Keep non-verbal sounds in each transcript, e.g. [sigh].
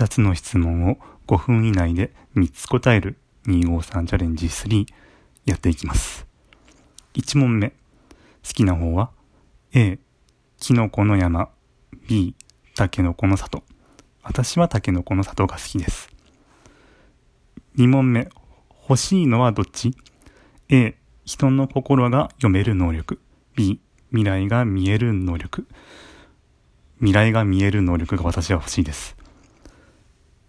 2つの質問を5分以内で3つ答える253チャレンジ3やっていきます。1問目。好きな方は A、キノコの山 B、タケノコの里私はタケノコの里が好きです。2問目。欲しいのはどっち ?A、人の心が読める能力。B、未来が見える能力。未来が見える能力が私は欲しいです。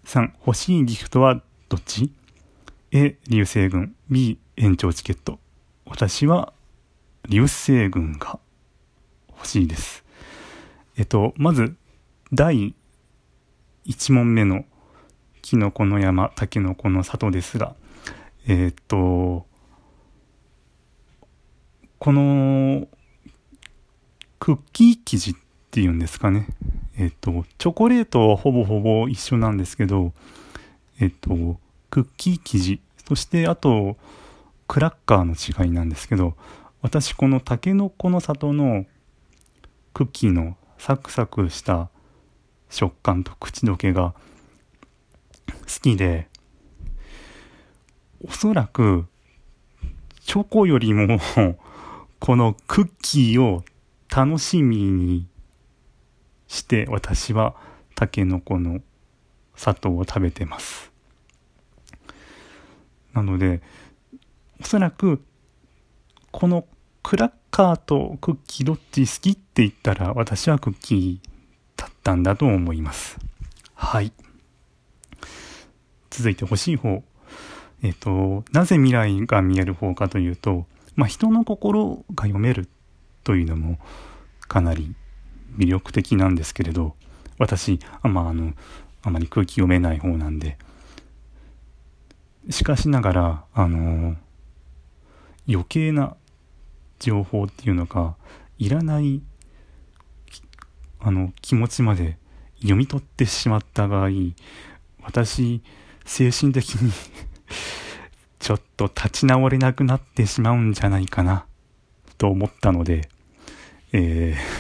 3、欲しいギフトはどっち ?A、流星群。B、延長チケット。私は流星群が欲しいです。えっと、まず、第1問目のキノコの山、タケノコの里ですが、えっと、このクッキー生地っていうんですかね。えっと、チョコレートはほぼほぼ一緒なんですけど、えっと、クッキー生地、そしてあと、クラッカーの違いなんですけど、私このタケノコの里のクッキーのサクサクした食感と口どけが好きで、おそらくチョコよりもこのクッキーを楽しみにして私はタケノコの砂糖を食べてます。なので、おそらくこのクラッカーとクッキーどっち好きって言ったら私はクッキーだったんだと思います。はい。続いて欲しい方。えっ、ー、と、なぜ未来が見える方かというと、まあ、人の心が読めるというのもかなり魅力的なんですけれど、私、あまあ、あの、あまり空気読めない方なんで、しかしながら、あの、余計な情報っていうのか、いらないあの気持ちまで読み取ってしまった場合私精神的に [laughs] ちょっと立ち直れなくなってしまうんじゃないかなと思ったので、えー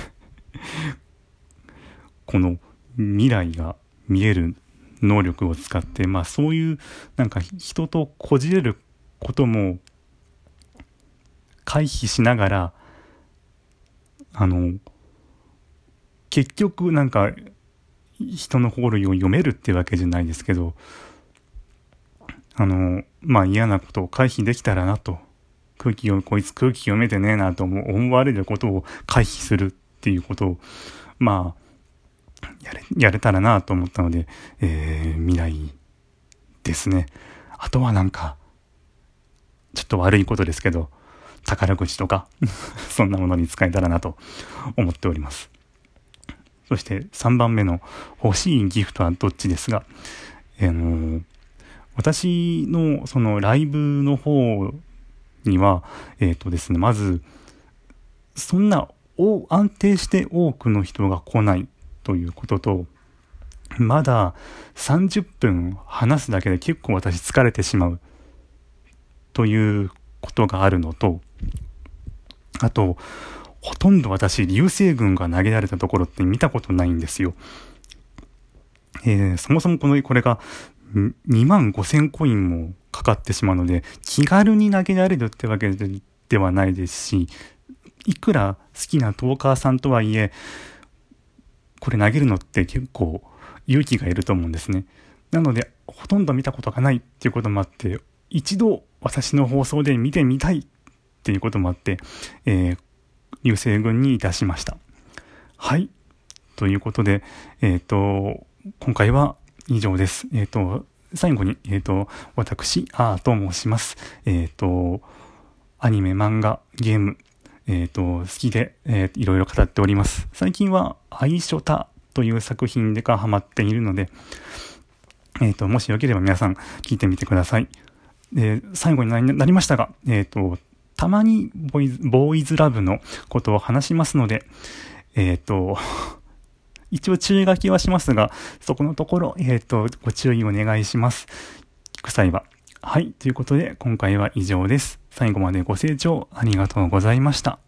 [laughs] この未来が見える能力を使って、まあそういうなんか人とこじれることも回避しながら、あの、結局なんか人の心を読めるってわけじゃないですけどあのまあ嫌なことを回避できたらなと。空気をこいつ空気読めてねえなと思われることを回避する。っていうことをまあやれやれたらなと思ったので、えー、未来ですね。あとはなんかちょっと悪いことですけど宝くじとか [laughs] そんなものに使えたらなと思っております。そして3番目の欲しいギフトはどっちですが、あの私のそのライブの方には、えっ、ー、とですね、まず、そんな安定して多くの人が来ないということと、まだ30分話すだけで結構私疲れてしまうということがあるのと、あと、ほとんど私、流星群が投げられたところって見たことないんですよ。えー、そもそもこの、これが2万5千コインもかかってしまうので、気軽に投げられるってわけではないですし、いくら好きなトーカーさんとはいえ、これ投げるのって結構勇気がいると思うんですね。なので、ほとんど見たことがないっていうこともあって、一度私の放送で見てみたいっていうこともあって、えー、流星群にいたしました。はい。ということで、えっ、ー、と、今回は以上です。えっ、ー、と、最後に、えっ、ー、と、私、あーと申します。えっ、と、アニメ、漫画、ゲーム、えっ、と、好きで、えー、いろいろ語っております。最近は、愛書タという作品でかハマっているので、えっ、と、もしよければ皆さん聞いてみてください。で、最後になりましたが、えっ、と、たまにボーイズボーイズラブのことを話しますので、えっ、と、[laughs] 一応注意書きはしますが、そこのところ、えっ、と、ご注意お願いします。聞く際は。はい。ということで、今回は以上です。最後までご清聴ありがとうございました。